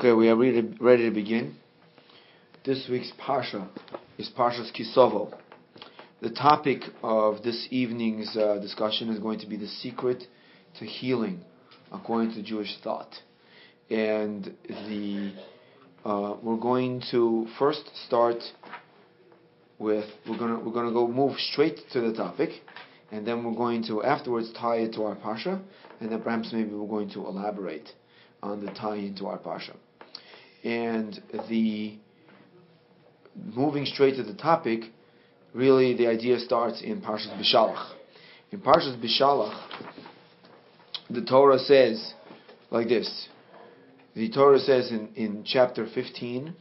Okay, we are ready, ready to begin. This week's Parsha is Parsha's Kisovo. The topic of this evening's uh, discussion is going to be the secret to healing according to Jewish thought. And the uh, we're going to first start with we're gonna we're gonna go move straight to the topic, and then we're going to afterwards tie it to our parsha, and then perhaps maybe we're going to elaborate on the tie into our parsha and the moving straight to the topic, really the idea starts in Parshas Bishalach. In Parshas Bishalach, the Torah says like this. The Torah says in, in chapter 15,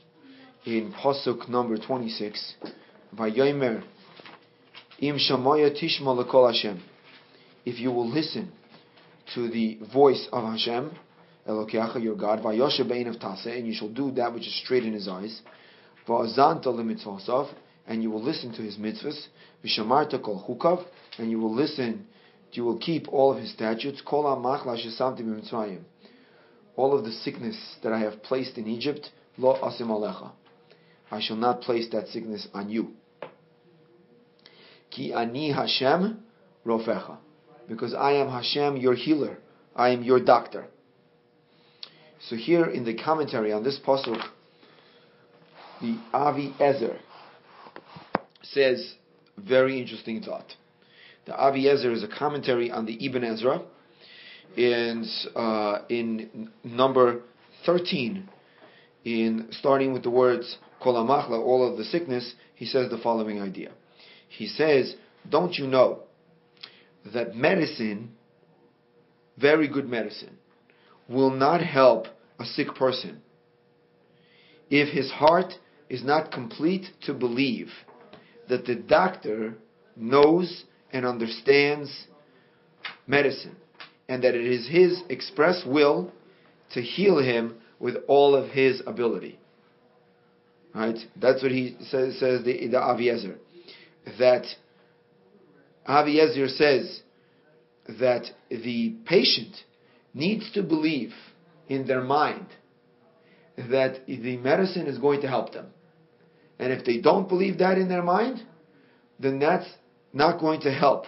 in Pasuk number 26, Vayomer, Im Shamaya Tishma Hashem. If you will listen to the voice of Hashem, Elokeacha, your God, Vayoshe of Tase, and you shall do that which is straight in his eyes, Va'azanta limitzvosav, and you will listen to his mitzvahs, Vishamarta kol chukav, and you will listen, you will keep all of his statutes, Kol ha'machla shesamti b'mitzrayim. All of the sickness that I have placed in Egypt, lo asim alecha. I shall not place that sickness on you. Ki ani Hashem rofecha. Because I am Hashem, your healer. I am your doctor. So here in the commentary on this pasuk, the Avi Ezer says very interesting thought. The Avi Ezer is a commentary on the Ibn Ezra, and uh, in number thirteen, in starting with the words Kol Amachla, all of the sickness, he says the following idea. He says, "Don't you know that medicine, very good medicine, will not help a sick person if his heart is not complete to believe that the doctor knows and understands medicine and that it is his express will to heal him with all of his ability. Right? That's what he says, says the, the Aviezer. That Aviezer says that the patient needs to believe in their mind that the medicine is going to help them. And if they don't believe that in their mind, then that's not going to help.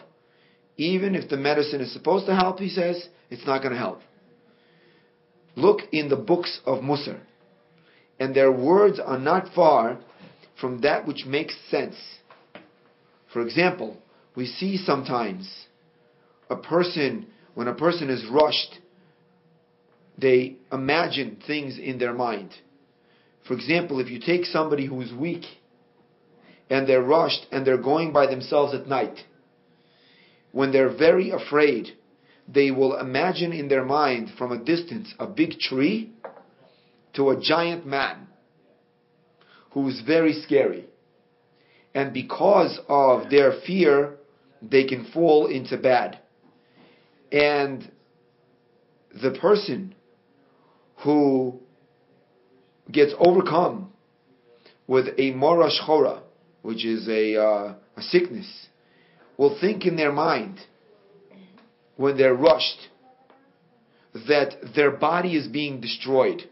Even if the medicine is supposed to help, he says, it's not going to help. Look in the books of Musar, and their words are not far from that which makes sense. For example, we see sometimes a person, when a person is rushed they imagine things in their mind. For example, if you take somebody who is weak and they're rushed and they're going by themselves at night, when they're very afraid, they will imagine in their mind from a distance a big tree to a giant man who is very scary. And because of their fear, they can fall into bad. And the person who gets overcome with a mora shchora, which is a, uh, a sickness, will think in their mind when they're rushed that their body is being destroyed.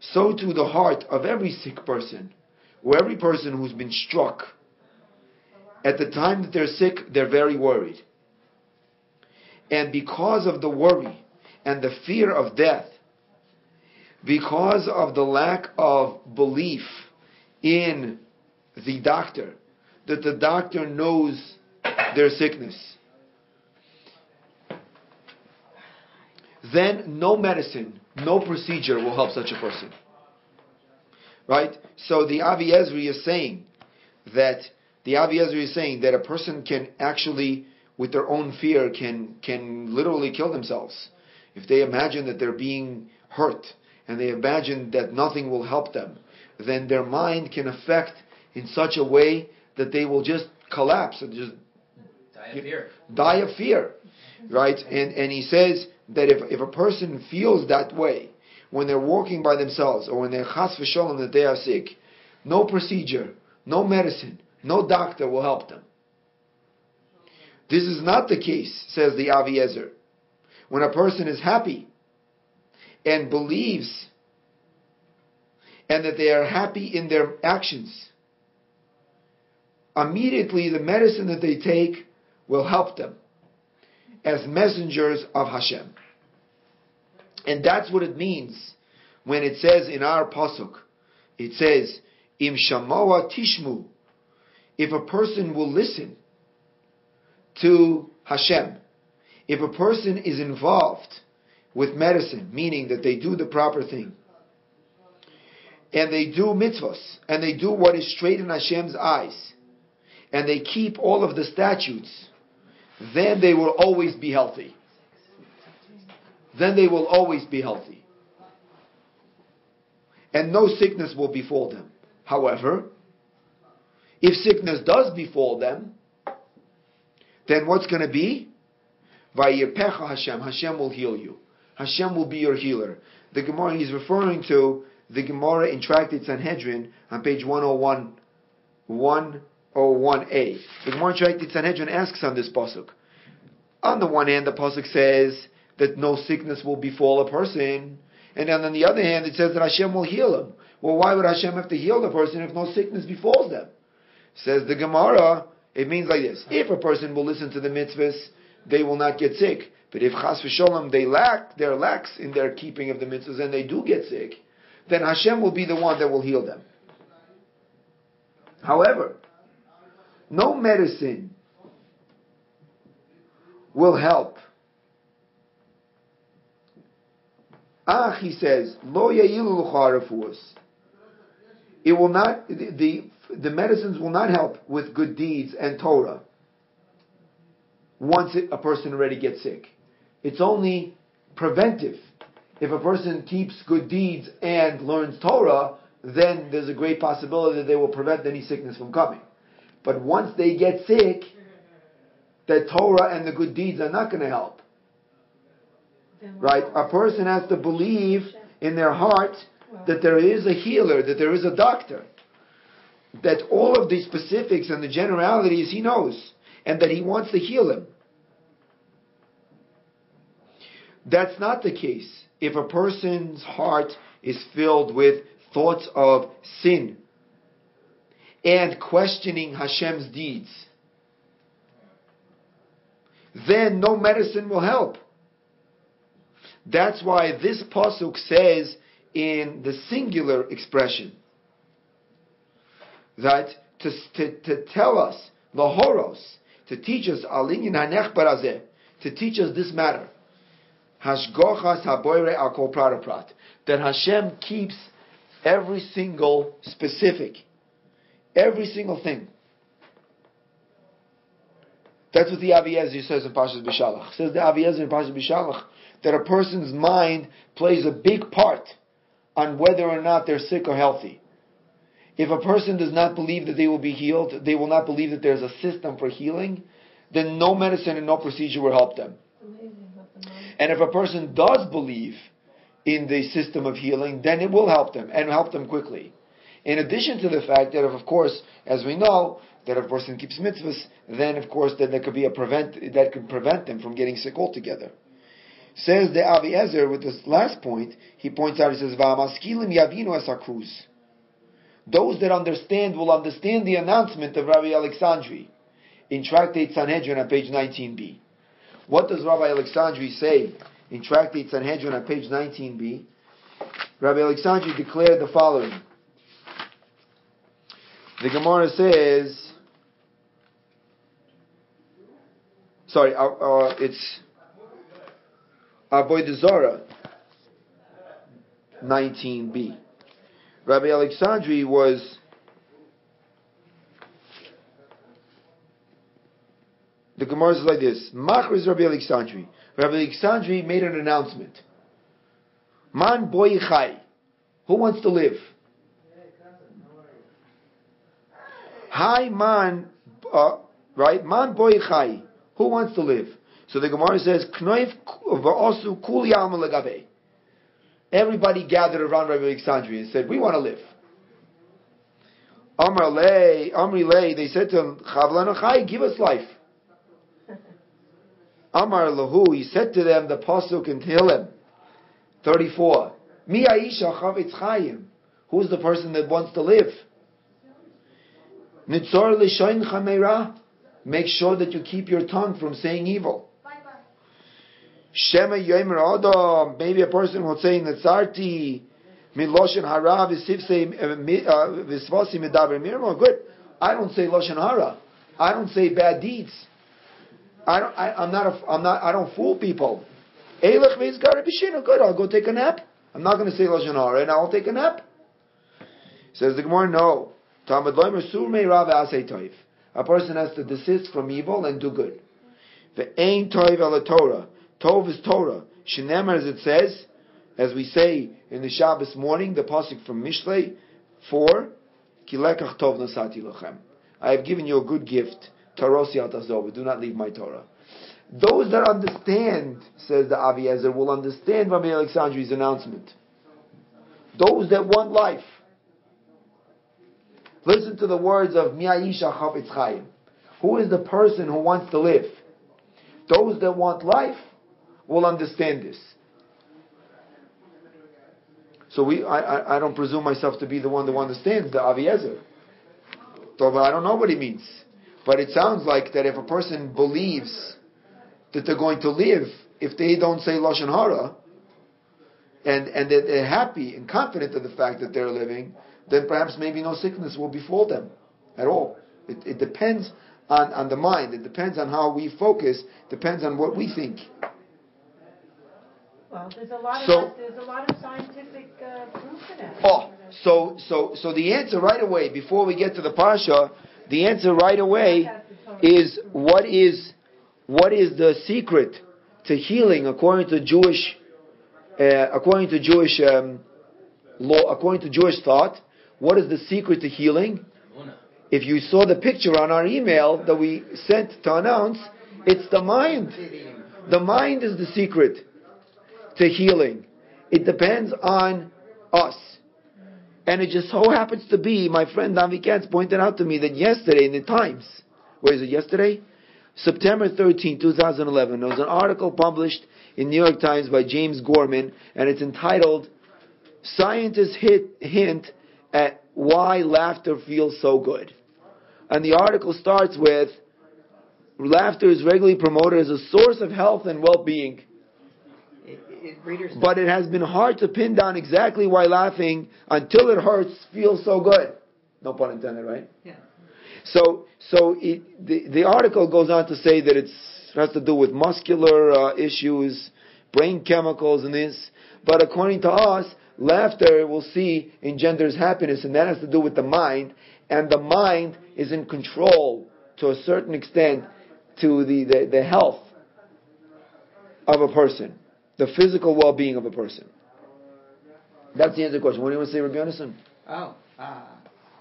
So to the heart of every sick person, or every person who's been struck, at the time that they're sick, they're very worried. And because of the worry and the fear of death, because of the lack of belief in the doctor, that the doctor knows their sickness, then no medicine, no procedure will help such a person. Right? So the Avi Ezer is saying that the Avi Ezer is saying that a person can actually, with their own fear, can can literally kill themselves if they imagine that they're being hurt and they imagine that nothing will help them, then their mind can affect in such a way that they will just collapse and just die of fear. Die of fear, right? And and he says that if if a person feels that way when they're walking by themselves or when they're chas v'sholem that they are sick, no procedure, no medicine, no doctor will help them. This is not the case, says the Aviezer. When a person is happy and believes and that they are happy in their actions, immediately the medicine that they take will help them as messengers of Hashem. And that's what it means when it says in our pasuk, it says, "Im shamoa tishmu." If a person will listen to Hashem, if a person is involved with medicine, meaning that they do the proper thing, and they do mitzvahs, and they do what is straight in Hashem's eyes, and they keep all of the statutes, then they will always be healthy. Then they will always be healthy. And no sickness will befall them. However, if sickness does befall them, then what's going to be? Vayirpecha Hashem. Hashem will heal you. Hashem will be your healer. The Gemara he's referring to the Gemara in Tractate Sanhedrin on page 101, 101a. The Gemara in Tractate Sanhedrin asks on this pasuk. On the one hand, the pasuk says that no sickness will befall a person, and then on the other hand, it says that Hashem will heal him. Well, why would Hashem have to heal the person if no sickness befalls them? Says the Gemara, it means like this: if a person will listen to the mitzvahs, they will not get sick. But if chas v'sholem they lack, they're lax in their keeping of the mitzvahs, and they do get sick, then Hashem will be the one that will heal them. However, no medicine will help. Ah, he says, lo It will not, the, the medicines will not help with good deeds and Torah once a person already gets sick. It's only preventive. If a person keeps good deeds and learns Torah, then there's a great possibility that they will prevent any sickness from coming. But once they get sick, the Torah and the good deeds are not going to help. Right? A person has to believe in their heart that there is a healer, that there is a doctor, that all of the specifics and the generalities he knows, and that he wants to heal him. That's not the case if a person's heart is filled with thoughts of sin and questioning Hashem's deeds. Then no medicine will help. That's why this pasuk says in the singular expression that to, to, to tell us, lahoros, to teach us, alinyan hanech to teach us this matter. Hashgochas haboire akol prat that Hashem keeps every single specific, every single thing. That's what the Aviezer says in Pashas Bishalach. Says the Aviezer in Pashas Bishalach that a person's mind plays a big part on whether or not they're sick or healthy. If a person does not believe that they will be healed, they will not believe that there's a system for healing, then no medicine and no procedure will help them. And if a person does believe in the system of healing, then it will help them and help them quickly. In addition to the fact that, if, of course, as we know, that if a person keeps mitzvahs, then of course then there could be a prevent that could prevent them from getting sick altogether. Says the Aviezer with this last point, he points out, he says, yavinu. Those that understand will understand the announcement of Rabbi Alexandri in Tractate Sanhedrin on page 19b. What does Rabbi Alexandri say in Tractate Sanhedrin on page 19b? Rabbi Alexandri declared the following. The Gemara says, sorry, uh, uh, it's Aboidazara 19b. Rabbi Alexandri was The Gemara is like this: Machriz Rabbi Alexandri. Rabbi Alexandri made an announcement. Man boy chai. Who wants to live? Hi man, uh, right? Man boy chai. Who wants to live? So the Gemara says, Knoif va'osu kul yam Everybody gathered around Rabbi Alexandri and said, "We want to live." Amr Amri lay. They said to him, "Chavlanu chai, give us life." Amar lahu, he said to them the pasuk in Tehillim, 34, Mi Aisha Chavetz. Who's the person that wants to live? Nitzor l'shoin chameira. Make sure that you keep your tongue from saying evil. Shema yomer adam. Maybe a person will say Natsarti Miloshin hara v'sivsei uh, medaber mirmo. Good. I don't say loshen hara. I don't say bad deeds. I don't. I, am not. A, I'm not. I don't fool people. Elech v'izgar b'shinu. Good. I'll go take a nap. I'm not going to say hara, and I'll take a nap. Says the Gemara. No. Talmud loimer surmei rav toiv. A person has to desist from evil and do good. The ain toiv ala Torah. Tov is Torah. Shenemar, as it says, as we say in the Shabbos morning, the pasuk from Mishlei, four, Kilekach Tov Nasati Lachem. I have given you a good gift. Tarosi. Do not leave my Torah. Those that understand, says the Aviezer, will understand Rabbi Alexandri's announcement. Those that want life. Listen to the words of Miaisha Chafetz Chaim. Who is the person who wants to live? Those that want life will understand this. So we, I, I, I don't presume myself to be the one who understands the Aviezer. I don't know what he means. But it sounds like that if a person believes that they're going to live, if they don't say Lashon Hara, and, and that they're happy and confident of the fact that they're living, then perhaps maybe no sickness will befall them at all. It, it depends on, on the mind. It depends on how we focus. Depends on what we think. Well, there's a lot so, of there's a lot of scientific uh, proof for that. Oh, so so so the answer right away before we get to the parsha, the answer right away is what is what is the secret to healing according to Jewish uh, according to Jewish um, law according to Jewish thought. What is the secret to healing? If you saw the picture on our email that we sent to announce, it's the mind. The mind is the secret to healing. It depends on us. And it just so happens to be, my friend Davi Katz pointed out to me that yesterday in the Times, where is it, yesterday? September 13, 2011, there was an article published in New York Times by James Gorman, and it's entitled, Scientists hit, Hint at Why Laughter Feels So Good. And the article starts with, Laughter is regularly promoted as a source of health and well-being it. But it has been hard to pin down exactly why laughing until it hurts feels so good. No pun intended, right? Yeah. So, so it, the the article goes on to say that it has to do with muscular uh, issues, brain chemicals, and this. But according to us, laughter we'll see engenders happiness, and that has to do with the mind, and the mind is in control to a certain extent to the, the, the health of a person the physical well-being of a person. That's the answer to the question. What do you want to say, Rabbi Yonason? Oh, uh,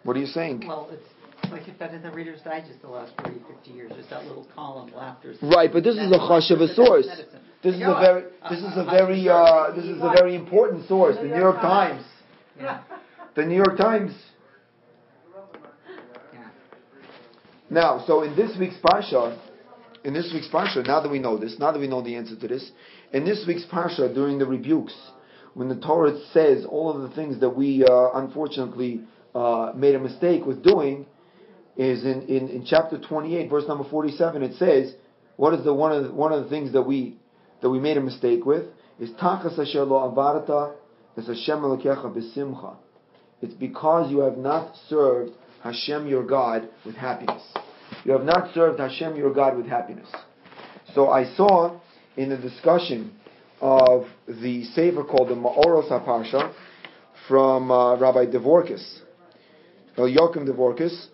what are you saying? Well, it's like if that in the Reader's Digest the last 40, 50 years, just that little column, laughter. Right, but this is a hush of a source. This is a very, this is a very, uh, this is a very important source. The New York Times. Yeah. The New York Times. Now, so in this week's parsha, in this week's parsha, now that we know this, now that we know the answer to this, in this week's parsha, during the rebukes, when the Torah says all of the things that we uh, unfortunately uh, made a mistake with doing, is in, in, in chapter 28, verse number 47, it says, what is the one of the, one of the things that we that we made a mistake with is tachas asher lo avarta es Hashem b'simcha. It's because you have not served Hashem your God with happiness. You have not served Hashem your God with happiness. So I saw in the discussion of the Sefer called the Ma'oros HaParsha from uh, Rabbi Dvorkis, Yoakim Dvorkis.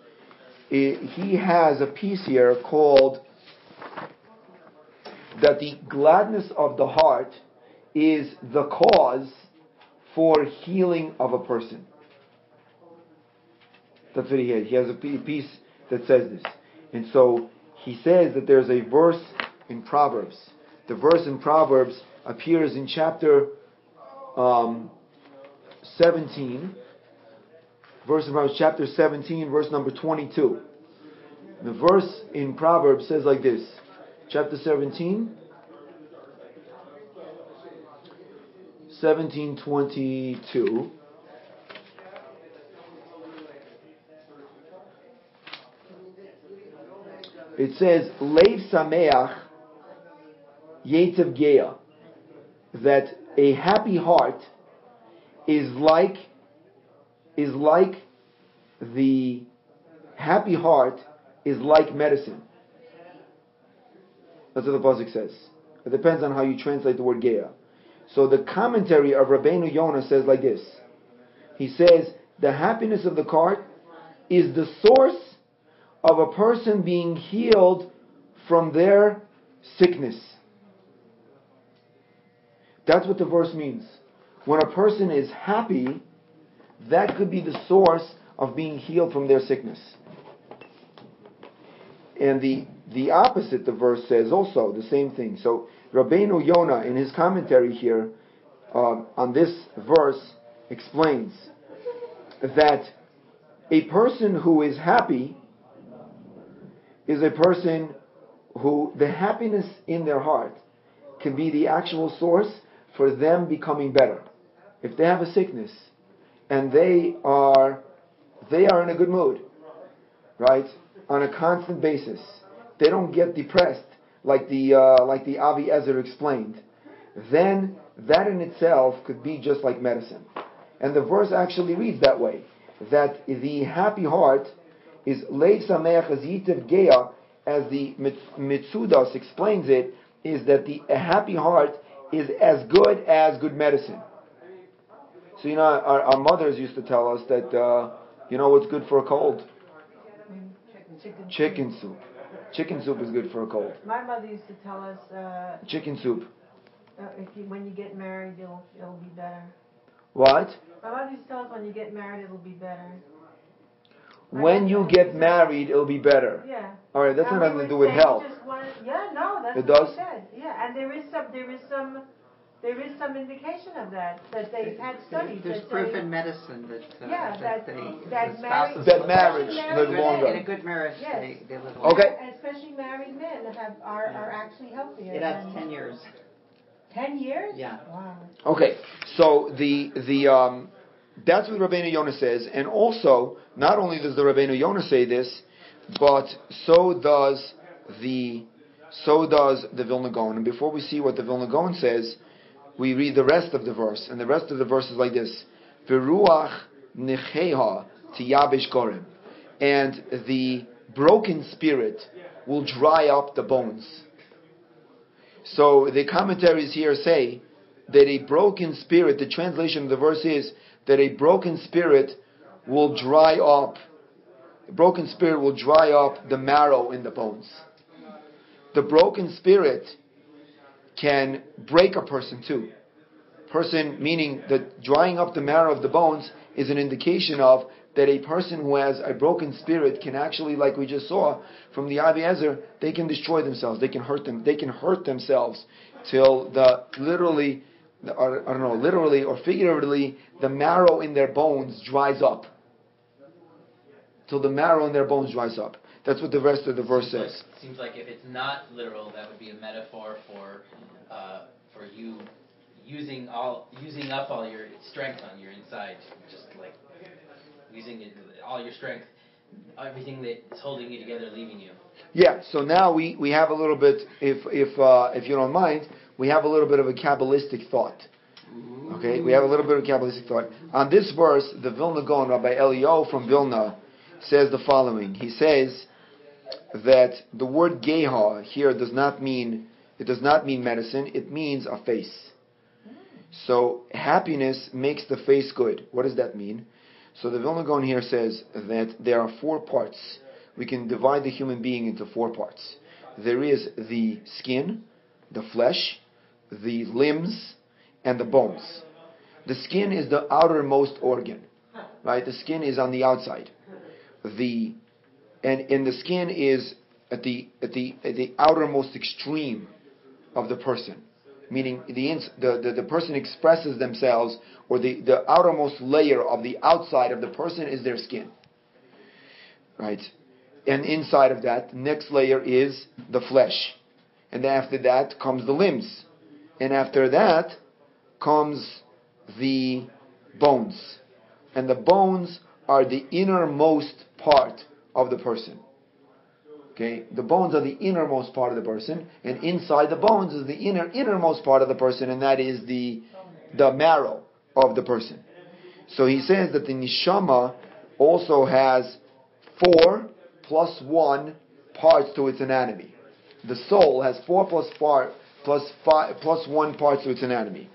He has a piece here called that the gladness of the heart is the cause for healing of a person. That's what he had. He has a piece that says this. And so he says that there's a verse in Proverbs the verse in Proverbs appears in chapter um, 17, verse in Proverbs chapter 17, verse number 22. The verse in Proverbs says like this, chapter 17, 1722. It says, Leiv Sameach Yetiv Geya, that a happy heart is like is like the happy heart is like medicine. That's what the pasuk says. It depends on how you translate the word geya. So the commentary of Rabbeinu Yonah says like this. He says the happiness of the cart is the source of a person being healed from their sickness. That's what the verse means. When a person is happy, that could be the source of being healed from their sickness. And the the opposite, the verse says also the same thing. So Rabbeinu Yonah, in his commentary here uh, on this verse, explains that a person who is happy is a person who the happiness in their heart can be the actual source for them becoming better. If they have a sickness and they are they are in a good mood, right, on a constant basis, they don't get depressed like the uh, like the Avi Ezer explained, then that in itself could be just like medicine. And the verse actually reads that way, that the happy heart is Leiv Sameach Azitev Geya, as the Mitsudas explains it, is that the happy heart is as good as good medicine. So you know, our, our mothers used to tell us that uh, you know what's good for a cold? Chicken, Chicken soup. Chicken soup is good for a cold. My mother used to tell us, uh, Chicken soup. uh, if you, when you get married, it'll, it'll be better. What? My mother used to tell us when you get married, it'll be better. When you get married, it'll be better. Yeah. All right, that's And not we nothing to do with health. just one- yeah, no, that's It what does? said. Yeah, and there is some, there is some, there is some indication of that, that they've had studies There's that proof say- in medicine that, uh, Yeah, that that- they, that the married- spouses. That marriage live In a good- longer. In a good marriage, Yes. they, they live longer. Okay. And especially married men have, are, are actually healthier. It has ten years. Ten years? Yeah. Wow. Okay, so the the um, that's what Rabbeinu Yonah says, and also not only does the Rabbeinu Yonah say this, but so does the so does the Vilna Gaon. And before we see what the Vilna Gaon says, we read the rest of the verse, and the rest of the verse is like this: V'ruach necheha tiyabish korem, and the broken spirit will dry up the bones. So the commentaries here say that a broken spirit, the translation of the verse is that a broken spirit will dry up, a broken spirit will dry up the marrow in the bones. The broken spirit can break a person too. Person meaning that drying up the marrow of the bones is an indication of that a person who has a broken spirit can actually, like we just saw from the Avi Ezer, they can destroy themselves. They can hurt them. They can hurt themselves till the literally, I don't know, literally or figuratively, the marrow in their bones dries up. Till the marrow in their bones dries up. That's what the rest of the verse Seems says. Like, seems like if it's not literal, that would be a metaphor for uh, for you using all using up all your strength on your inside, just like using it, all your strength, everything that's holding you together, leaving you. Yeah, so now we, we have a little bit, if if uh, if you don't mind, we have a little bit of a kabbalistic thought. Okay, we have a little bit of a kabbalistic thought on this verse. The Vilna Gaon, Rabbi Elio from Vilna, says the following. He says that the word geha here does not mean it does not mean medicine. It means a face. So happiness makes the face good. What does that mean? So the Vilna Gaon here says that there are four parts. We can divide the human being into four parts. There is the skin, the flesh, the limbs, and the bones. The skin is the outermost organ, right? The skin is on the outside. The and and the skin is at the at the at the outermost extreme of the person meaning the, ins- the, the, the person expresses themselves, or the, the outermost layer of the outside of the person is their skin. Right? And inside of that, next layer is the flesh. And after that comes the limbs. And after that comes the bones. And the bones are the innermost part of the person. Okay, the bones are the innermost part of the person, and inside the bones is the inner innermost part of the person, and that is the the marrow of the person. So he says that the neshama also has four plus one parts to its anatomy. The soul has four plus part plus five plus one parts of its anatomy.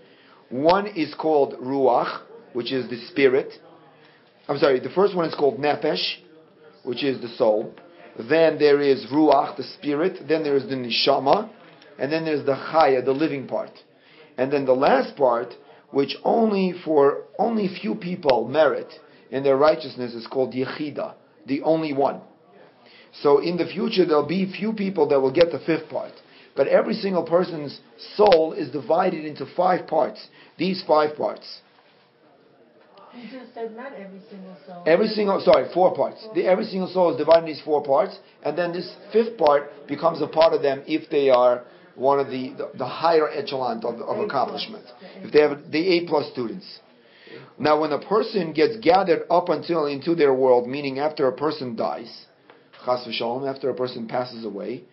One is called ruach, which is the spirit. I'm sorry. The first one is called nefesh, which is the soul. Then there is ruach, the spirit. Then there is the neshama, and then there's the chaya, the living part. And then the last part, which only for only few people merit in their righteousness, is called yechida, the only one. So in the future, there'll be few people that will get the fifth part. But every single person's soul is divided into five parts. These five parts. You just said not every single soul. Every single, sorry, four parts. The, every single soul is divided into these four parts, and then this fifth part becomes a part of them if they are one of the, the, the higher echelon of, of accomplishment. the If they have the A plus students. Now, when a person gets gathered up until into their world, meaning after a person dies, chas v'shalom, after a person passes away,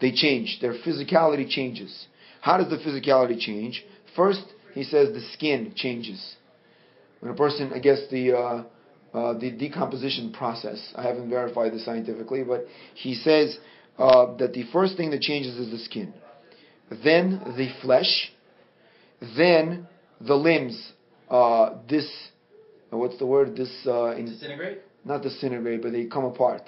they change. Their physicality changes. How does the physicality change? First, he says the skin changes. When a person, I guess the uh, uh, the decomposition process. I haven't verified this scientifically, but he says uh, that the first thing that changes is the skin, then the flesh, then the limbs. Uh, this, uh, what's the word? This uh, in, Disintegrate? not disintegrate, but they come apart.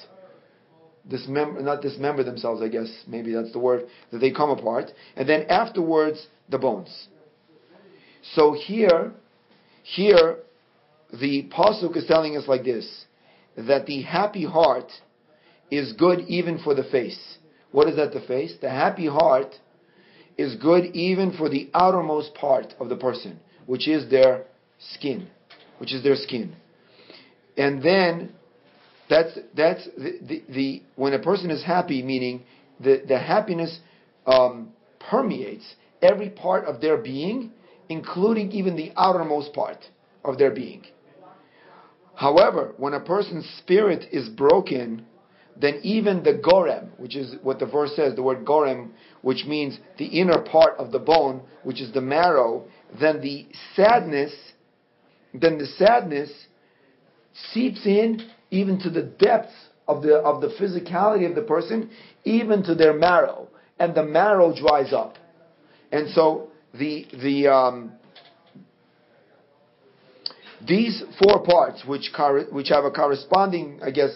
Dismember, not dismember themselves, I guess. Maybe that's the word. That they come apart, and then afterwards the bones. So here, here, the pasuk is telling us like this: that the happy heart is good even for the face. What is that? The face. The happy heart is good even for the outermost part of the person, which is their skin, which is their skin. And then that's that's the, the, the when a person is happy, meaning the the happiness um, permeates every part of their being, including even the outermost part of their being. However, when a person's spirit is broken, then even the gorem, which is what the verse says, the word gorem, which means the inner part of the bone, which is the marrow, then the sadness, then the sadness seeps in even to the depths of the of the physicality of the person, even to their marrow, and the marrow dries up, and so the the um, these four parts, which cor- which have a corresponding, I guess,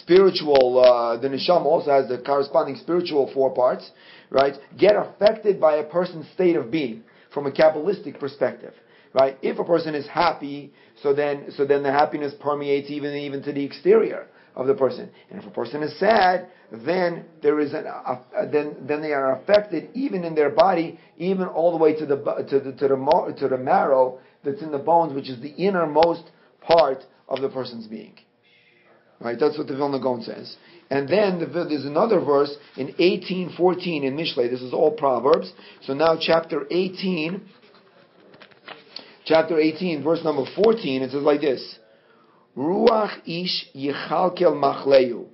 spiritual. Uh, the neshama also has the corresponding spiritual four parts, right? Get affected by a person's state of being from a kabbalistic perspective, right? If a person is happy, so then so then the happiness permeates even even to the exterior of the person. And if a person is sad, then there is an uh, then then they are affected even in their body, even all the way to the to the to the, to the marrow that's in the bones, which is the innermost part of the person's being. Right, that's what the Vilna Gaon says. And then the, there's another verse in 18:14 in Mishlei. This is all Proverbs. So now chapter 18, chapter 18, verse number 14, it says like this: Ruach ish yichalkel machleu.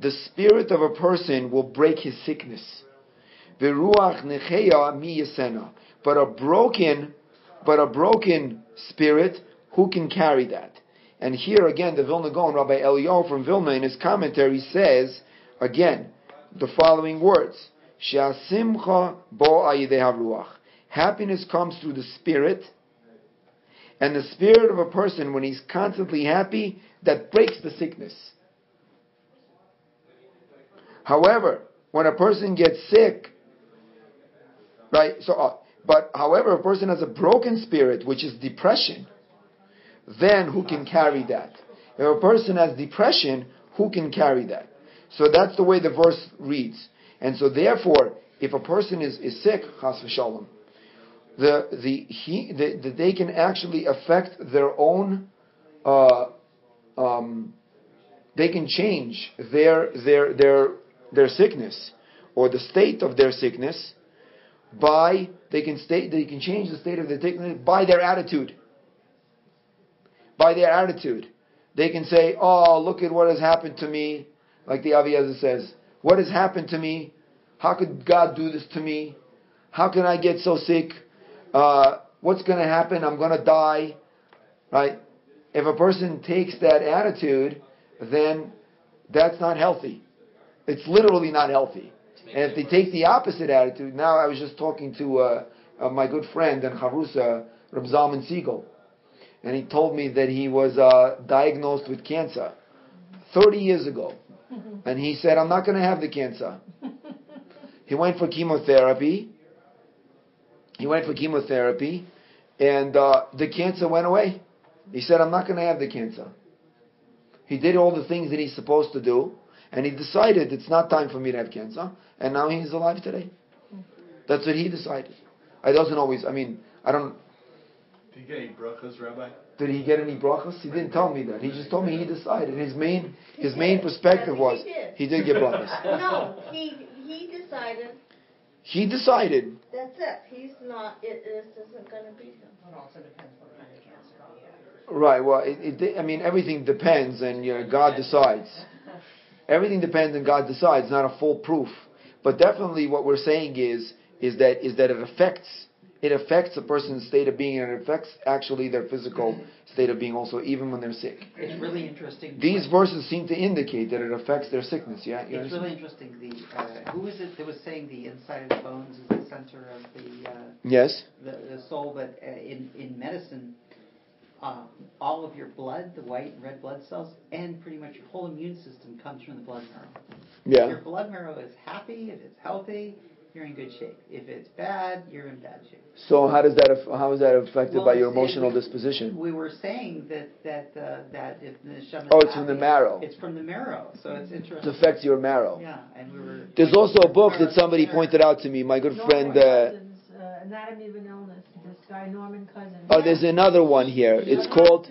The spirit of a person will break his sickness. Veruach necheya mi. But a broken, but a broken spirit, who can carry that? And here again, the Vilna Gaon, Rabbi Eliyahu from Vilna, in his commentary says again the following words. Happiness comes through the spirit, and the spirit of a person, when he's constantly happy, that breaks the sickness. However, when a person gets sick, right? So, uh, but however, a person has a broken spirit, which is depression then who can carry that? If a person has depression, who can carry that? So that's the way the verse reads. And so therefore, if a person is, is sick, chas v'shalom, the, the, he, the, the, they can actually affect their own, uh, um, they can change their, their, their, their sickness or the state of their sickness by, they can, state, they can change the state of their sickness by their attitude by their attitude. They can say, "Oh, look at what has happened to me," like the Aviezer says. What has happened to me? How could God do this to me? How can I get so sick? Uh, what's going to happen? I'm going to die. Right? If a person takes that attitude, then that's not healthy. It's literally not healthy. And if they take the opposite attitude, now I was just talking to uh, uh, my good friend and Harusa, Reb Zalman Siegel, and he told me that he was uh, diagnosed with cancer 30 years ago. And he said, I'm not going to have the cancer. He went for chemotherapy. He went for chemotherapy, and uh, the cancer went away. He said, I'm not going to have the cancer. He did all the things that he's supposed to do, and he decided it's not time for me to have cancer, and now he's alive today. That's what he decided. I doesn't always, I mean, I don't, Did he get any brachas, Rabbi? did he get any brachas? He didn't tell me that. He just told me he decided. His main, his main perspective was, He did. he did get brachas. No, he, he decided, He decided, that's it, he's not, it, this isn't gonna be him. It also depends what kind of cancer right, well, it, it, I mean, everything depends, and you know, God decides. Everything depends and God decides, not a full proof. But definitely what we're saying is is that is that it affects it affects a person's state of being and it affects actually their physical state of being also, even when they're sick. It's really interesting. These verses seem to indicate that it affects their sickness, yeah? You It's understand? really interesting. The uh, who was it that was saying the inside of the bones is the center of the uh, Yes? the, the soul? But uh, in in medicine, uh, all of your blood, the white and red blood cells, and pretty much your whole immune system comes from the blood marrow. If Yeah. your blood marrow is happy, if it's healthy, you're in good shape. If it's bad, you're in bad shape. So how does that aff- how is that affected Well, by your it's- it- emotional disposition? We were saying that that uh, that if the neshama Oh, it's from the marrow. It's from the marrow, so it's interesting. It affects your marrow. Yeah, and we were. There's also a book that somebody pointed out to me, my good friend. Norman Uh, Cousins, uh, Anatomy of an Illness, this guy Norman Cousins. oh, there's another one here. It's called.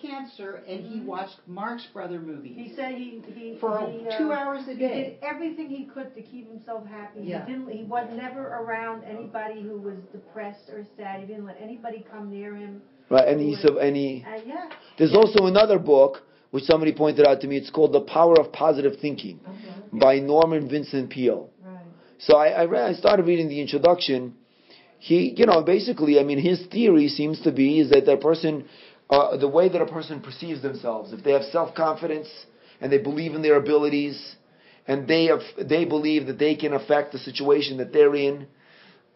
He had cancer, and he watched Marx Brother movies. He said he, he. For he, uh, two hours a day. He did everything he could to keep himself happy. Yeah. He didn't. He was never around anybody who was depressed or sad. He didn't let anybody come near him. Right, and he, sub- and he And yeah. There's also another book which somebody pointed out to me. It's called The Power of Positive Thinking by Norman Vincent Peale. Right. So I, I, read, I started reading the introduction. He, you know, basically, I mean, his theory seems to be is that the person, uh, the way that a person perceives themselves, if they have self confidence and they believe in their abilities, and they have, they believe that they can affect the situation that they're in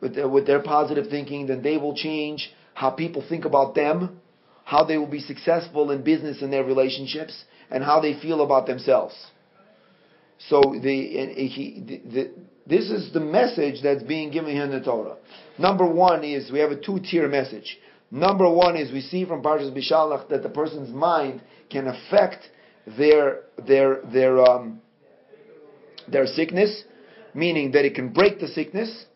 with their, with their positive thinking, then they will change how people think about them, how they will be successful in business and their relationships, and how they feel about themselves. So the, he, the, the, this is the message that's being given here in the Torah. Number one is we have a two-tier message. Number one is we see from Parshas Bishalach that the person's mind can affect their their their um, their sickness, meaning that it can break the sickness.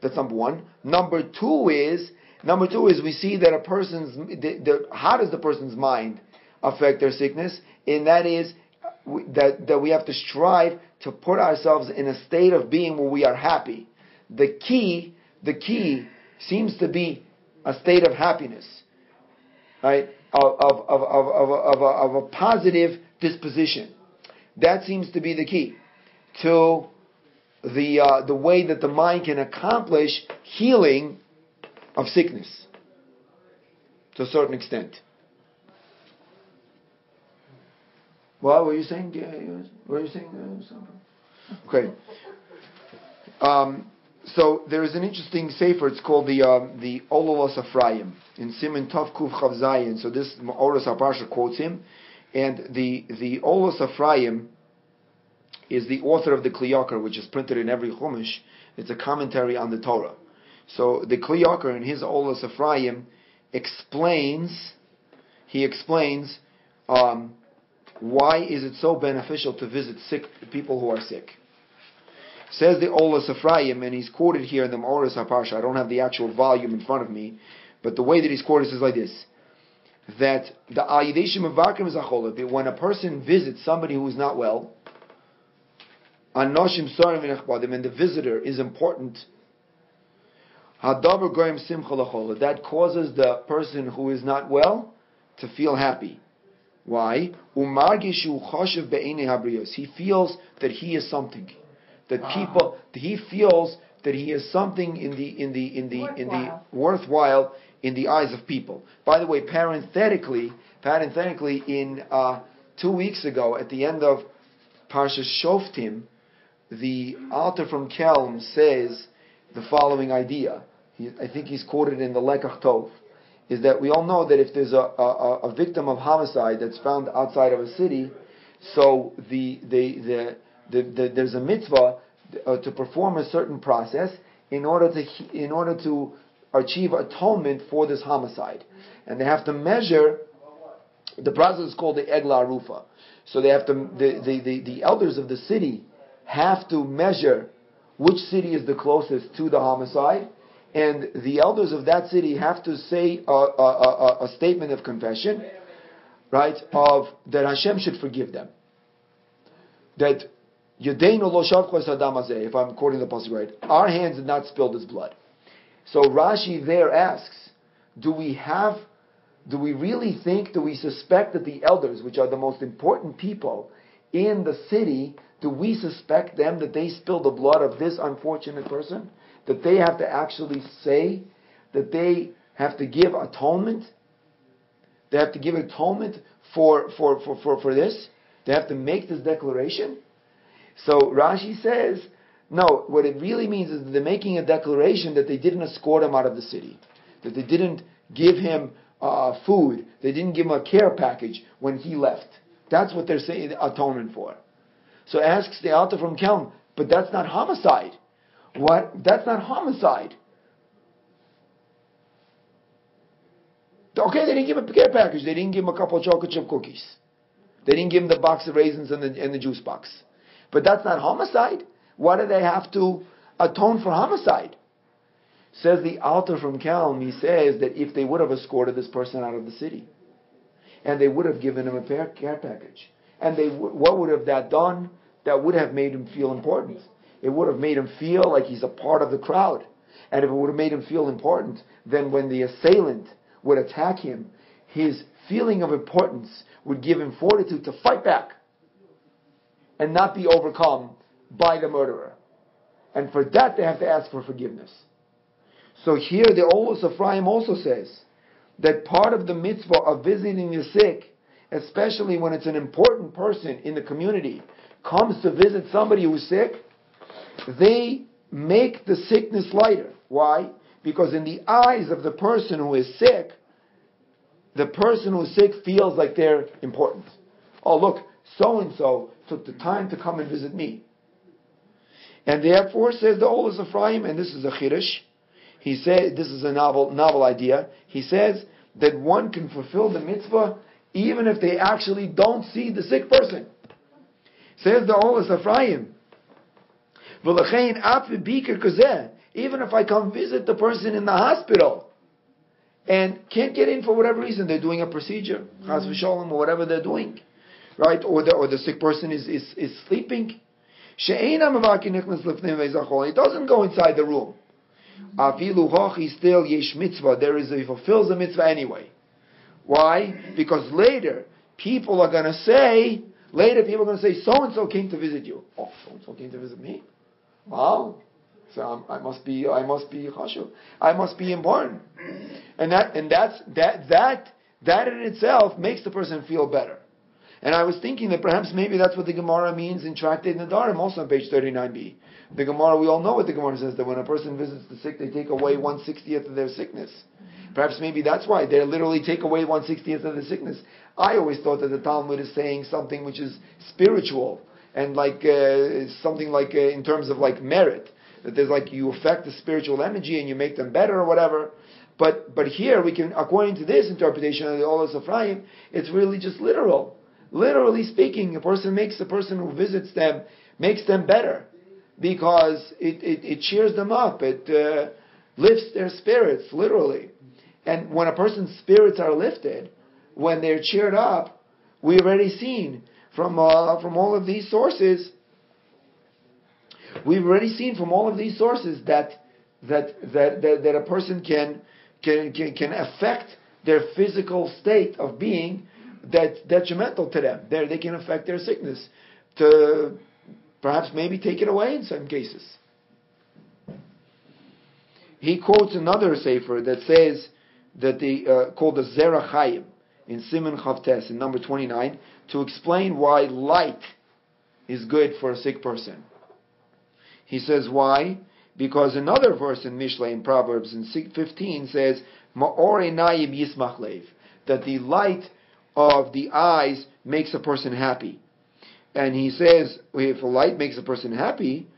That's number one. Number two is number two is we see that a person's the, the, how does the person's mind affect their sickness, and that is that that we have to strive to put ourselves in a state of being where we are happy. The key, the key seems to be a state of happiness, right? Of of of of of, of, a, of a positive disposition. That seems to be the key to the uh, the way that the mind can accomplish healing of sickness to a certain extent. What were you saying? What were you saying? something? Okay. Um, so there is an interesting sefer. It's called the um, the Ololos Ephraim in Simon Tov Kuv Chav So this Oros Aparsha quotes him, and the the Olos Ephraim is the author of the Kli Yakar, which is printed in every Chumash. It's a commentary on the Torah. So the Kli Yakar in his Olos Ephraim explains. He explains. Um, why is it so beneficial to visit sick people who are sick? Says the Olas Ephraim, and he's quoted here in the Oras HaParsha. I don't have the actual volume in front of me, but the way that he's quoted is like this: that the Ayideshim Avakim Zacholah, that when a person visits somebody who is not well, Anoshim Sarim V'Nechbadim, and the visitor is important. Hadavar Goyim Simcha that causes the person who is not well to feel happy. Why? He feels that he is something. That Ah. people he feels that he is something in the in the in the in the Worthwhile. worthwhile in the eyes of people. By the way, parenthetically, parenthetically, in uh, two weeks ago, at the end of Parsha Shoftim, the author from Kelm says the following idea. He, I think he's quoted in the Lekach Tov, is that we all know that if there's a, a, a victim of homicide that's found outside of a city, so the, the, the, the, the there's a mitzvah uh, to perform a certain process in order to in order to achieve atonement for this homicide, and they have to measure. The process is called the Egla Arufa. So they have to the, the, the, the elders of the city have to measure which city is the closest to the homicide, and the elders of that city have to say a, a, a, a statement of confession, right? Of that Hashem should forgive them. That If I'm quoting the pasuk right, our hands did not spill this blood. So Rashi there asks, do we have, do we really think, do we suspect that the elders, which are the most important people in the city, do we suspect them that they spilled the blood of this unfortunate person? That they have to actually say that they have to give atonement? They have to give atonement for, for, for, for, for this? They have to make this declaration? So Rashi says, no, what it really means is they're making a declaration that they didn't escort him out of the city, that they didn't give him uh, food, they didn't give him a care package when he left. That's what they're saying atonement for. So asks the author from Kelm, but that's not homicide. What? That's not homicide. Okay, they didn't give him a care package. They didn't give him a couple of chocolate chip cookies. They didn't give him the box of raisins and the, and the juice box. But that's not homicide. Why do they have to atone for homicide? Says the author from Kelm, he says that if they would have escorted this person out of the city, and they would have given him a care package, and they w- what would have that done? That would have made him feel important. It would have made him feel like he's a part of the crowd. And if it would have made him feel important, then when the assailant would attack him, his feeling of importance would give him fortitude to fight back and not be overcome by the murderer. And for that, they have to ask for forgiveness. So here, the Olus Ephraim also says that part of the mitzvah of visiting the sick, especially when it's an important person in the community, comes to visit somebody who's sick, they make the sickness lighter. Why? Because in the eyes of the person who is sick, the person who's sick feels like they're important. Oh, look, so and so took the time to come and visit me. And therefore, says the Olus Ephraim, and this is a chiddush, he said, this is a novel, novel idea, he says that one can fulfill the mitzvah even if they actually don't see the sick person. Says the Olus Ephraim, "V'lechein af even if I come visit the person in the hospital and can't get in for whatever reason, they're doing a procedure, v'sholem, or whatever they're doing, right? Or the, or the sick person is, is, is sleeping. It doesn't go inside the room. Afilu hochi still yesh. There is a, he fulfills the mitzvah anyway. Why? Because later, people are going to say, later people are going to say, so and so came to visit you. Oh, so and so came to visit me? Wow. So I'm, I must be, I must be chashuv. I must be important. And that, and that's, that, that, that in itself makes the person feel better. And I was thinking that perhaps maybe that's what the Gemara means in Tractate Nedarim, also on page 39b. The Gemara, we all know what the Gemara says, that when a person visits the sick, they take away one sixtieth of their sickness. Perhaps maybe that's why they literally take away one sixtieth of the sickness. I always thought that the Talmud is saying something which is spiritual and like uh, something like uh, in terms of like merit that there's like you affect the spiritual energy and you make them better or whatever. But but here we can, according to this interpretation of the Olas Ephraim, it's really just literal. Literally speaking, a person makes the person who visits them makes them better because it, it, it cheers them up. It uh, lifts their spirits, literally. And when a person's spirits are lifted, when they're cheered up, we've already seen from uh, from all of these sources. We've already seen from all of these sources that that that that, that a person can, can can can affect their physical state of being that's detrimental to them. There, they can affect their sickness. To perhaps maybe take it away in some cases. He quotes another sefer that says that the uh, called the Zera Chaim in Simon Chavtes in number 29 to explain why light is good for a sick person. He says why? Because another verse in Mishle in Proverbs in 15 says Ma'or einayim yismach lev that the light of the eyes makes a person happy. And he says if a light makes a person happy,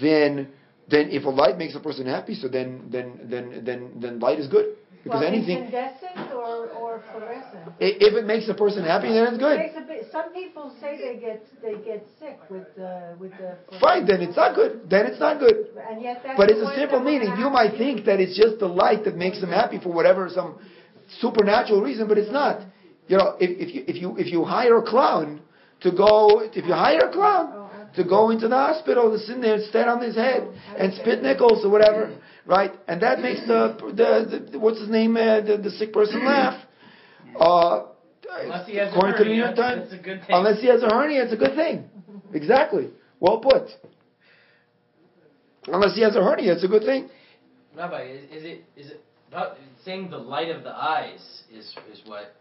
then then if a light makes a person happy, so then then then then then light is good because well, anything incandescent or, or fluorescent. if it makes a person happy, then it's good. A bit- Some people say they get, they get sick with the, with the. Fine, then it's not good. Then it's not good. And yet that's. But it's a simple meaning. You might think that it's just the light that makes them happy for whatever some supernatural reason, but it's not. You know, if, if you if you if you hire a clown to go, if you hire a clown to go into the hospital to sit there and stand on his head and spit nickels or whatever, right? And that makes the the, the what's his name uh, the, the sick person laugh. Uh, Unless he has a according to the New hernia, York Times, it's a good thing. unless he has a hernia, it's a good thing. Exactly. Well put. Unless he has a hernia, it's a good thing. Rabbi, is, is it is it about saying the light of the eyes is is what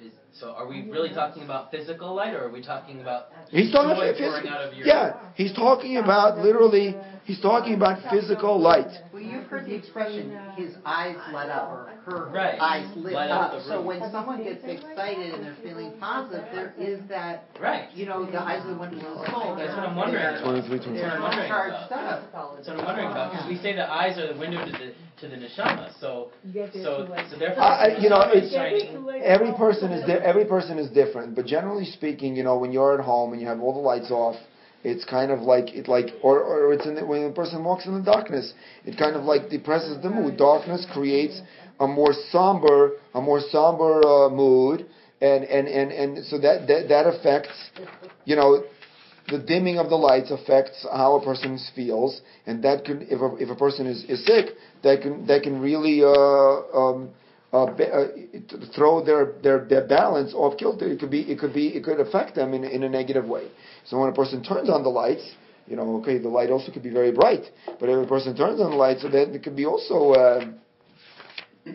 is, is so? Are we really talking about physical light, or are we talking about He's talking about physical. out of your? Yeah, he's talking about literally. He's talking about physical light. Well, you've heard the expression, his eyes light up, or her Right. eyes lit Light up up. So when someone gets excited and they're feeling positive, there is that, Right. you know, the eyes of the window of the soul. That's what I'm wondering. They're- 23, That's what I'm wondering charged about. up. That's what I'm wondering about because we say the eyes are the window to the to the neshama. So You get there so so therefore, I- I- you know, the neshama is it's- Every person is di- every person is different, but generally speaking, you know, when you're at home and you have all the lights off, it's kind of like it like or or it's in the, when a person walks in the darkness, it kind of like depresses the mood. Darkness creates a more somber a more somber uh, mood, and and and and so that that that affects, you know. The dimming of the lights affects how a person feels, and that can, if a, if a person is, is sick, that can that can really uh, um, uh, uh, throw their, their, their balance off kilter. It could be it could be it could affect them in, in a negative way. So when a person turns on the lights, you know, okay, the light also could be very bright, but if a person turns on the lights, so then it could be also uh,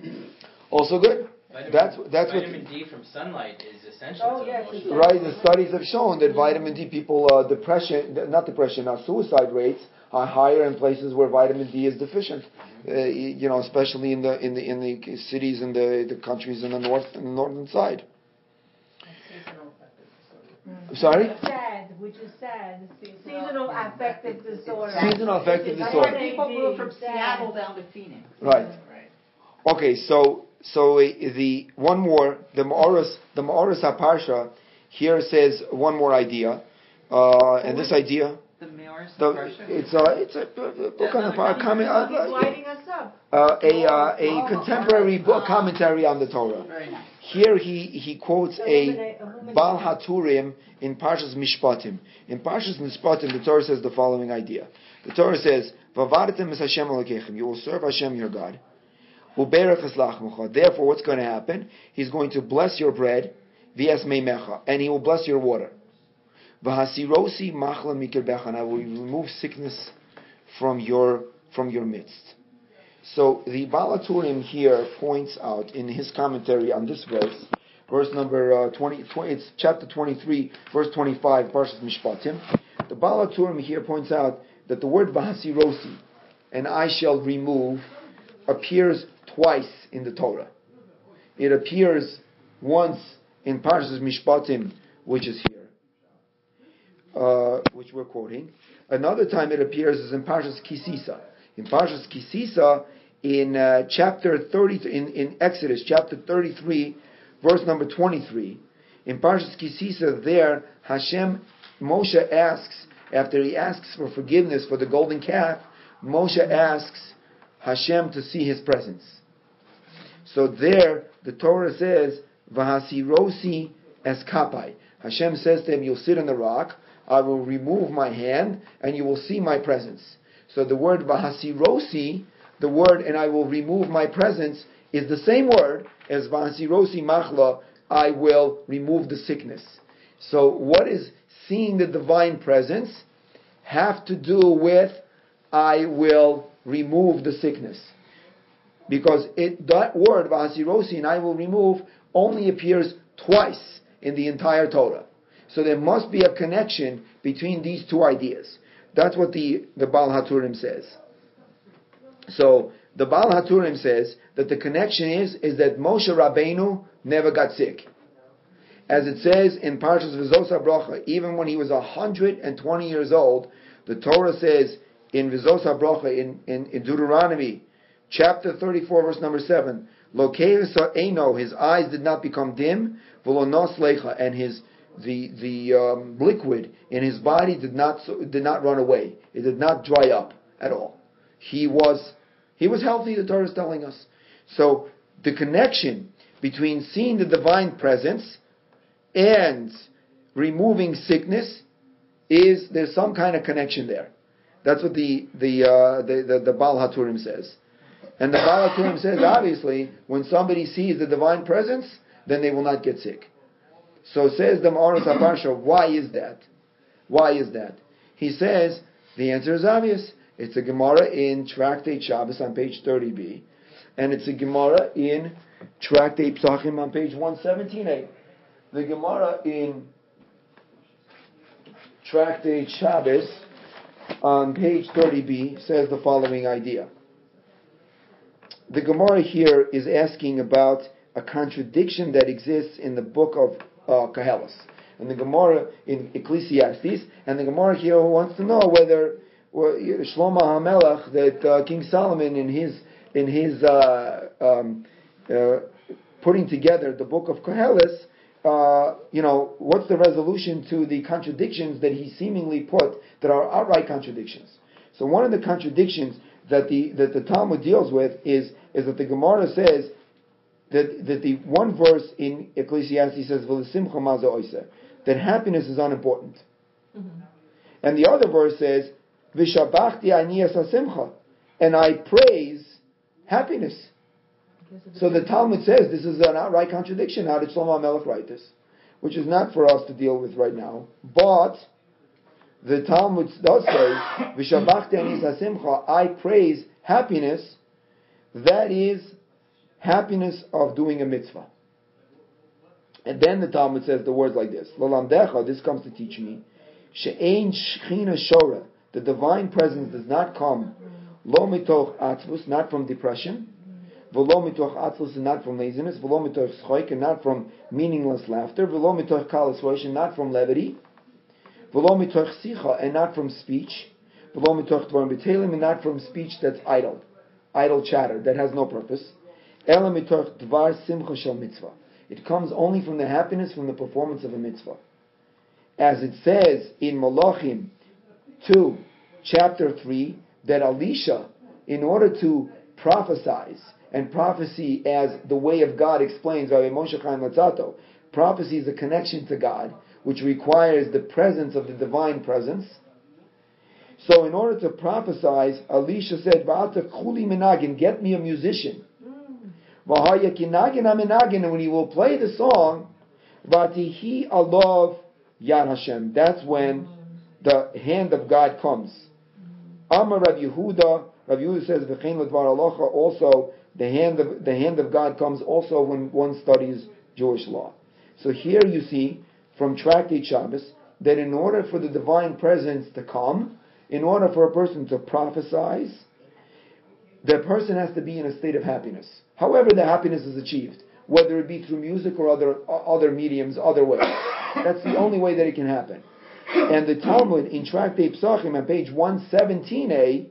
also good. Vitamin, That's that's what vitamin D from sunlight is essential Oh, to yes, emotional. right. The studies have shown that vitamin D people uh, depression not depression, uh, suicide rates are higher in places where vitamin D is deficient. Uh, you know, especially in the in the in the cities and the the countries in the north in the northern side. Sorry. SAD, which is sad, seasonal affective disorder. Seasonal affective It's disorder. People move from sad. Seattle down to Phoenix. Right. Right. Okay, so so uh, the one more the Ma'oris the Ma'oris Haparsha here says one more idea, uh, and this idea The mayor's the, it's a it's a, a book on the a comment Oh, uh, lighting us up. uh, a uh, a contemporary book commentary on the Torah. Very nice. Here he he quotes a Illuminate- illuminate. Baal Haturim in Parshas Mishpatim. In Parshas Mishpatim, the Torah says the following idea. The Torah says, "Vavadatem es Hashem Elokechem." You will serve Hashem your God. Uberach es lachmucha. Therefore, what's going to happen? He's going to bless your bread, v'es meimecha, and he will bless your water. V'hasirosi machla mikirbecha, and I will remove sickness from your from your midst. So the Baal Haturim here points out in his commentary on this verse, verse number uh, 20, 20, it's chapter 23, verse 25, Parshas Mishpatim. The Baal Haturim here points out that the word Vahasirosi, and I shall remove, appears twice in the Torah. It appears once in Parshas Mishpatim, which is here, uh, which we're quoting. Another time it appears is in Parshas Ki Sisa. In Parshas Ki Sisa, in uh, chapter 30, in, in Exodus chapter 33, verse number 23, in Parshas Ki Sisa, there Hashem, Moshe asks, after he asks for forgiveness for the golden calf, Moshe asks Hashem to see his presence. So there, the Torah says, Vahasirosi eskapai. Hashem says to him, You'll sit on the rock, I will remove my hand, and you will see my presence. So the word Vahasirosi, the word, and I will remove my presence, is the same word as Vahasirosi machla, I will remove the sickness. So what is seeing the divine presence? have to do with I will remove the sickness. Because it, that word, Vahasirosi, and I will remove, only appears twice in the entire Torah. So there must be a connection between these two ideas. That's what the, the Baal Haturim says. So the Baal Haturim says that the connection is, is that Moshe Rabbeinu never got sick. As it says in Parshas Vizos Bracha, even when he was 120 years old, the Torah says in Vizos Bracha, in, in, in Deuteronomy, chapter 34, verse number 7, Lokeus Eno, his eyes did not become dim, Volonos Lecha, and his the the um, liquid in his body did not did not run away. It did not dry up at all. He was he was healthy. The Torah is telling us. So the connection between seeing the divine presence and removing sickness is there's some kind of connection there. That's what the the uh, the, the, the Baal Haturim says. And the Baal Haturim says obviously when somebody sees the divine presence, then they will not get sick. So says the Ma'aros HaParsha, why is that? Why is that? He says, the answer is obvious. It's a Gemara in Tractate Shabbos on page 30b, and it's a Gemara in Tractate Pesachim on page 117a. The Gemara in Tractate Shabbos on page 30b says the following idea. The Gemara here is asking about a contradiction that exists in the book of uh. And the Gemara in Ecclesiastes, and the Gemara here wants to know whether well, Shlomo HaMelech, that uh, King Solomon in his in his uh, um, uh, putting together the book of Koheles, uh, you know, what's the resolution to the contradictions that he seemingly put that are outright contradictions? So one of the contradictions that the that the Talmud deals with is is that the Gemara says that, that the one verse in Ecclesiastes says, that happiness is unimportant. Mm-hmm. And the other verse says, Vishabachti asimcha, and I praise happiness. So the Talmud says this is an outright contradiction. How did Shlomo Melech write this? Which is not for us to deal with right now. But the Talmud does say, Vishabachti asimcha, I praise happiness. That is happiness of doing a mitzvah. And then the Talmud says the words like this: Lalamdecha. This comes to teach me. She'ein shchina shora. The divine presence does not come lo mitoch atzvus, not from depression. V'lo mitoch atzvus, not from laziness. V'lo mitoch schoik, not from meaningless laughter. V'lo mitoch kalas not from levity. V'lo mitoch sicha, and not from speech. V'lo mitoch b'telim, and not from speech that's idle, idle chatter that has no purpose. It comes only from the happiness from the performance of a mitzvah. As it says in Malachim 2, chapter 3, that Elisha, in order to prophesize, and prophecy as the way of God explains by Moshe Chaim Luzzatto, prophecy is a connection to God, which requires the presence of the divine presence. So in order to prophesize, Elisha said, Kuli Menagin, get me a musician. When he will play the song, Vatihi Allah Yad. That's when the hand of God comes. Amar Rav Yehuda, Rav Yehuda says, V'chein Alocha, also the hand of the hand of God comes also when one studies Jewish law. So here you see from Tractate Shabbos that in order for the divine presence to come, in order for a person to prophesize, the person has to be in a state of happiness. However, the happiness is achieved, whether it be through music or other other mediums, other ways. That's the only way that it can happen. And the Talmud in Tractate Pesachim on page 117a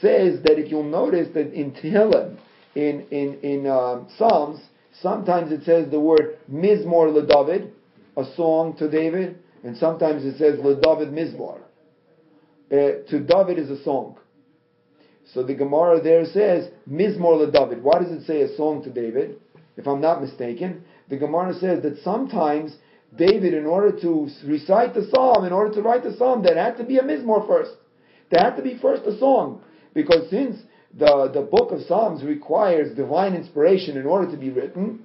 says that if you'll notice that in Tehillim, in in in um, Psalms, sometimes it says the word Mizmor LeDavid, a song to David, and sometimes it says LeDavid Mizmor. Uh, to David is a song. So the Gemara there says, Mizmor David. Why does it say a song to David? If I'm not mistaken, the Gemara says that sometimes David, in order to recite the psalm, in order to write the psalm, there had to be a Mizmor first. There had to be first a song. Because since the, the book of Psalms requires divine inspiration in order to be written,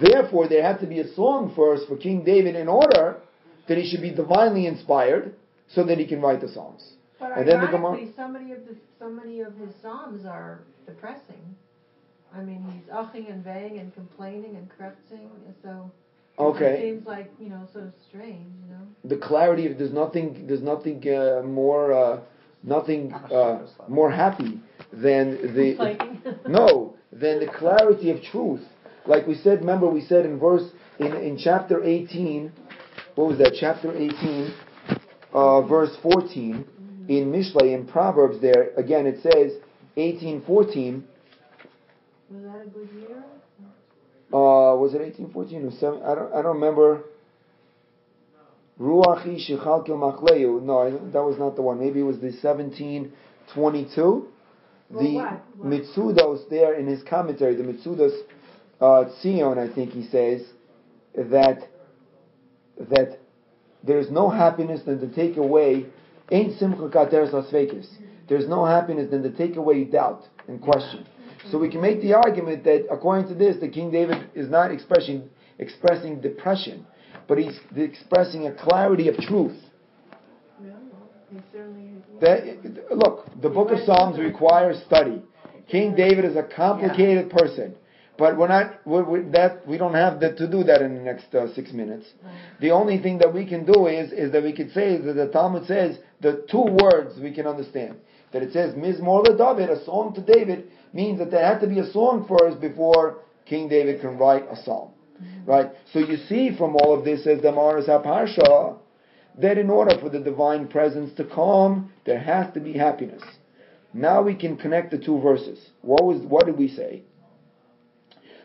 therefore there had to be a song first for King David in order that he should be divinely inspired. so that he can write the Psalms. But And then the Gemara- so many of the, so many of his psalms are depressing. I mean, he's uching and baying and complaining and krebsing, and so. It seems like, you know, so strange, you know? The clarity of there's nothing there's nothing uh, more uh, nothing uh, more happy than the no than the clarity of truth. Like we said, remember we said in verse in, in chapter 18, what was that? Chapter 18, uh, verse 14 in Mishlei in Proverbs. There again it says 18:14. Was that a good year? Uh, was it 1814 or 7? I don't, I don't remember. Ruachi Shechalkel Machleu. No, I, that was not the one. Maybe it was the 1722. Well, the what? What? Metzudos there in his commentary, the Metzudos uh, Tzion, I think he says that that there's no happiness than to take away ain't simcha kateres asvekis. There's no happiness than to take away doubt and question. So we can make the argument that according to this, the King David is not expressing expressing depression, but he's expressing a clarity of truth. No. That, look, the Book of Psalms requires study. King David is a complicated person, but we're not we're, we that we don't have the, to do that in the next uh, six minutes. The only thing that we can do is is that we could say that the Talmud says the two words we can understand. That it says Mizmor David, a song to David, means that there had to be a song first before King David can write a psalm. Right? So you see from all of this, as the Maris HaParsha, that in order for the divine presence to come, there has to be happiness. Now we can connect the two verses. What was what did we say?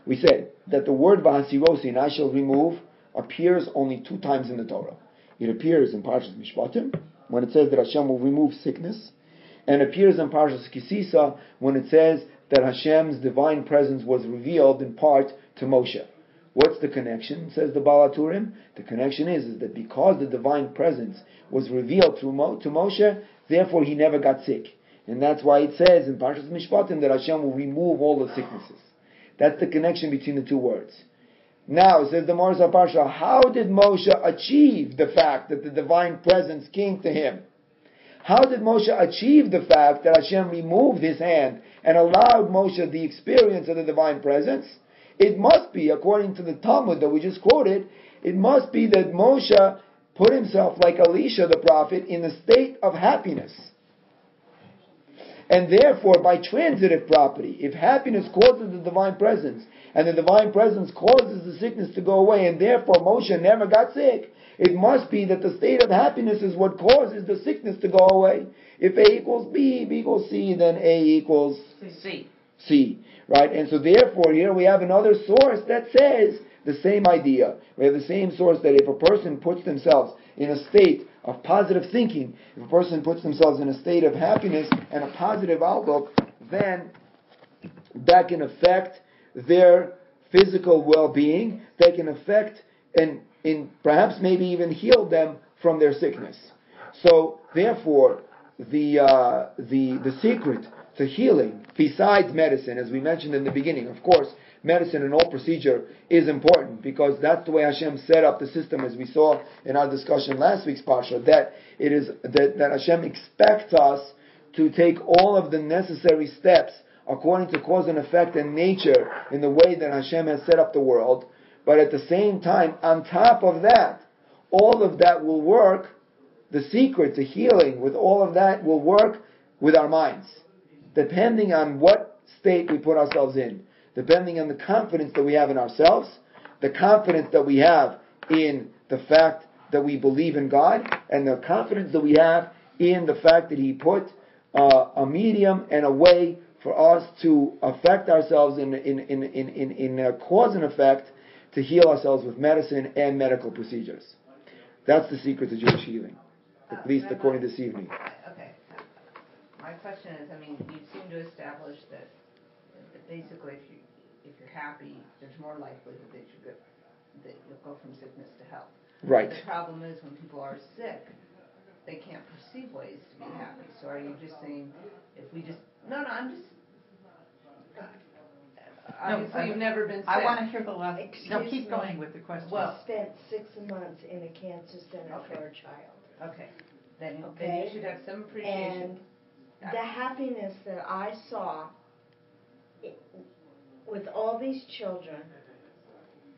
We said that the word Vahasirosi, and I shall remove, appears only two times in the Torah. It appears in Parshas Mishpatim, when it says that Hashem will remove sickness, and appears in Parshas Ki Sisa, when it says that Hashem's divine presence was revealed in part to Moshe. What's the connection? Says the Baal Haturim. The connection is, is that because the divine presence was revealed through Mo, to Moshe, therefore he never got sick. And that's why it says in Parshas Mishpatim that Hashem will remove all the sicknesses. That's the connection between the two words. Now, says the Morsa Parsha, how did Moshe achieve the fact that the divine presence came to him? How did Moshe achieve the fact that Hashem removed his hand and allowed Moshe the experience of the divine presence? It must be, according to the Talmud that we just quoted, it must be that Moshe put himself like Elisha the prophet in a state of happiness. And therefore, by transitive property, if happiness causes the divine presence, and the divine presence causes the sickness to go away, and therefore Moshe never got sick, it must be that the state of happiness is what causes the sickness to go away. If A equals B, B equals C, then A equals See, C. Right? And so therefore here we have another source that says the same idea. We have the same source that if a person puts themselves in a state of positive thinking, if a person puts themselves in a state of happiness and a positive outlook, then that can affect their physical well-being. That can affect and in perhaps maybe even heal them from their sickness. So therefore, the uh, the the secret to healing, besides medicine, as we mentioned in the beginning, of course, medicine and all procedure is important because that's the way Hashem set up the system, as we saw in our discussion last week's parsha. That it is that, that Hashem expects us to take all of the necessary steps according to cause and effect and nature in the way that Hashem has set up the world. But at the same time, on top of that, all of that will work. The secret to healing with all of that will work with our minds, depending on what state we put ourselves in, depending on the confidence that we have in ourselves, the confidence that we have in the fact that we believe in God, and the confidence that we have in the fact that He put uh, a medium and a way for us to affect ourselves in in in in in, in cause and effect to heal ourselves with medicine and medical procedures. That's the secret to Jewish healing, at Uh, least according to this evening. Okay. My question is, I mean, you seem to establish that basically if you, if you're happy, there's more likelihood that you go, that you'll go from sickness to health. Right. The problem is when people are sick, they can't perceive ways to be happy. So are you just saying, if we just, no, no, I'm just, obviously I- you've never been sick. I want to hear the last, Excuse no, keep me. going with the question. Well- Spent six months in a cancer center Okay. for a child. Okay. then, then Okay. you should have some appreciation. And the happiness that I saw i- with all these children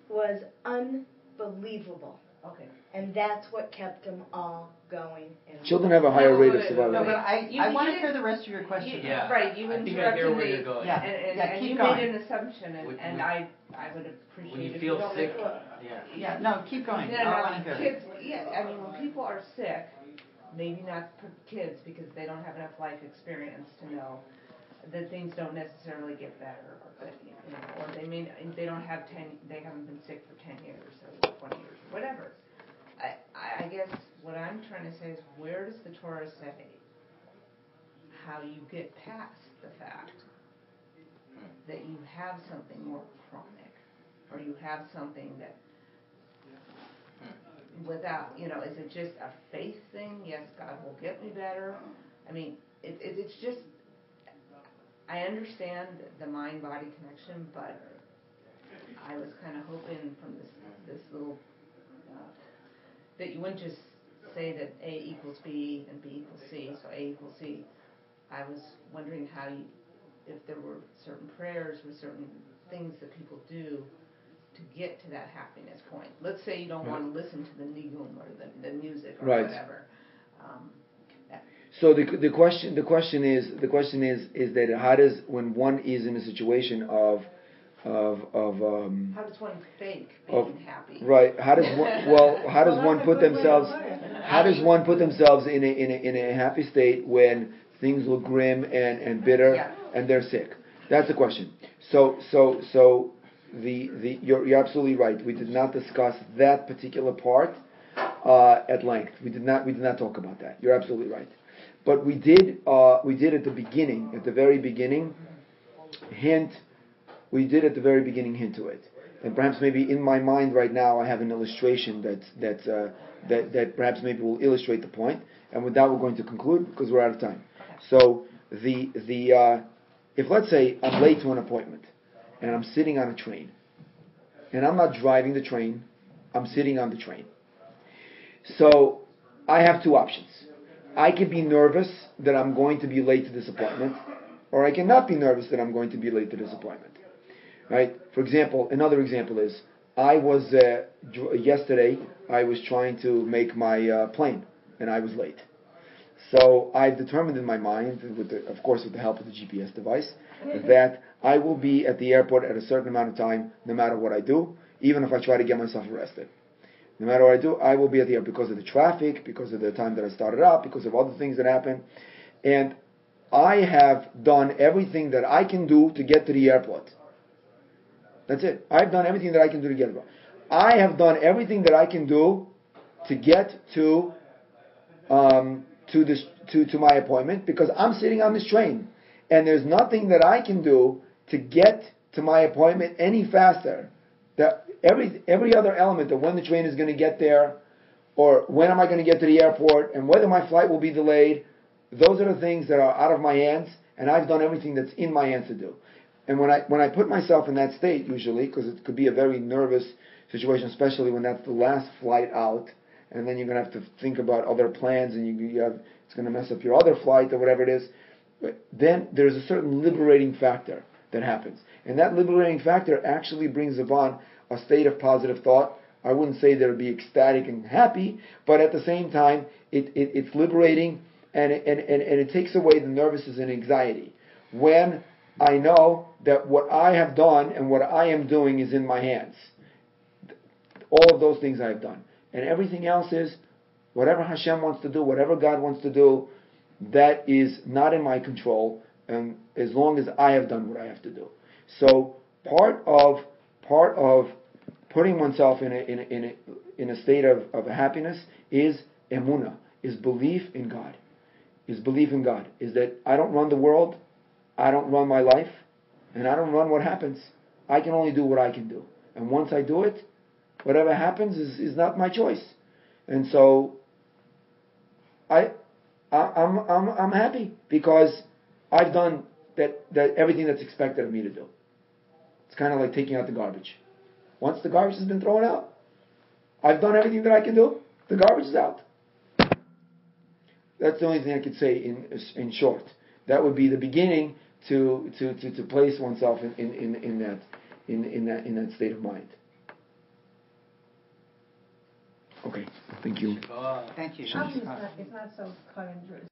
was unbelievable. Okay. And that's what kept them all going. And Children have a higher rate of survival. No, survival. but I, You- I you want to did- hear the rest of your question. You- Yeah. Right, you I think I interrupted where me. you're going. Yeah. And, and, Yeah, and keep you going. made an assumption, and, When- and when- I, I would appreciate When you if feel don't sick, make fun- yeah. Yeah, no, keep going. No, I no, want to hear kids, yeah, I mean, when people are sick, maybe not for kids because they don't have enough life experience to know that things don't necessarily get better, or you know, or they may, they don't have ten, they haven't been sick for ten years or twenty years, whatever. I, I I guess what I'm trying to say is, where does the Torah say how you get past the fact that you have something more chronic, or you have something that without, you know, is it just a faith thing? Yes, God will get me better. I mean, it, it, it's just, I understand the mind body connection, but I was kind of hoping from this this little uh, that you wouldn't just say that A equals B and B equals C, so A equals C. I was wondering how you, if there were certain prayers or certain things that people do to get to that happiness point. Let's say you don't want to listen to the niggun or the, the music or Right. whatever. Um, So the, the question the question is the question is is that how does when one is in a situation of of of um, how does one fake Of- being happy? right how does one well how does Well, one put good way to themselves how does one put themselves in a in a in a happy state when things look grim and and bitter Yeah. and they're sick? That's the question. So so so the the you're, you're absolutely right. We did not discuss that particular part uh, at length. We did not we did not talk about that. You're absolutely right but we did uh, we did at the beginning at the very beginning hint we did at the very beginning hint to it and perhaps maybe in my mind right now I have an illustration that that uh, that that perhaps maybe will illustrate the point. And with that, we're going to conclude because we're out of time. So the the uh, if let's say I'm late to an appointment and I'm sitting on a train and I'm not driving the train, I'm sitting on the train. So I have two options. I can be nervous that I'm going to be late to this appointment, or I cannot be nervous that I'm going to be late to this appointment. Right? For example, another example is I was uh, yesterday. I was trying to make my uh, plane, and I was late. So I determined in my mind, with the, of course with the help of the GPS device, that I will be at the airport at a certain amount of time, no matter what I do, even if I try to get myself arrested. No matter what I do, I will be at the airport because of the traffic, because of the time that I started up, because of other things that happen. And I have done everything that I can do to get to the airport. That's it. I've done everything that I can do to get there. I have done everything that I can do to get to um, to this to, to my appointment because I'm sitting on this train, and there's nothing that I can do to get to my appointment any faster. That every every other element of when the train is going to get there, or when am I going to get to the airport, and whether my flight will be delayed, those are the things that are out of my hands, and I've done everything that's in my hands to do. And when I when I put myself in that state, usually, because it could be a very nervous situation, especially when that's the last flight out, and then you're gonna have to think about other plans, and you, you have it's gonna mess up your other flight or whatever it is. Then there's a certain liberating factor that happens, and that liberating factor actually brings upon a state of positive thought. I wouldn't say that it'll be ecstatic and happy, but at the same time, it, it it's liberating and and, and, and it takes away the nervousness and anxiety. When I know that what I have done and what I am doing is in my hands. All of those things I have done. And everything else is whatever Hashem wants to do, whatever God wants to do, that is not in my control, and as long as I have done what I have to do. So part of part of putting oneself in a in a, in a, in a state of, of happiness is emuna, is belief in God. Is belief in God. Is that I don't run the world, I don't run my life, and I don't run what happens. I can only do what I can do. And once I do it, whatever happens is, is not my choice. And so I, I I'm, I'm, I'm happy because I've done that, that everything that's expected of me to do. It's kind of like taking out the garbage. Once the garbage has been thrown out, I've done everything that I can do. The garbage is out. That's the only thing I could say in in short. That would be the beginning to to, to, to place oneself in, in, in, in that in, in that in that state of mind. Okay, thank you. Thank you. Probably it's not, it's not so cut and dry,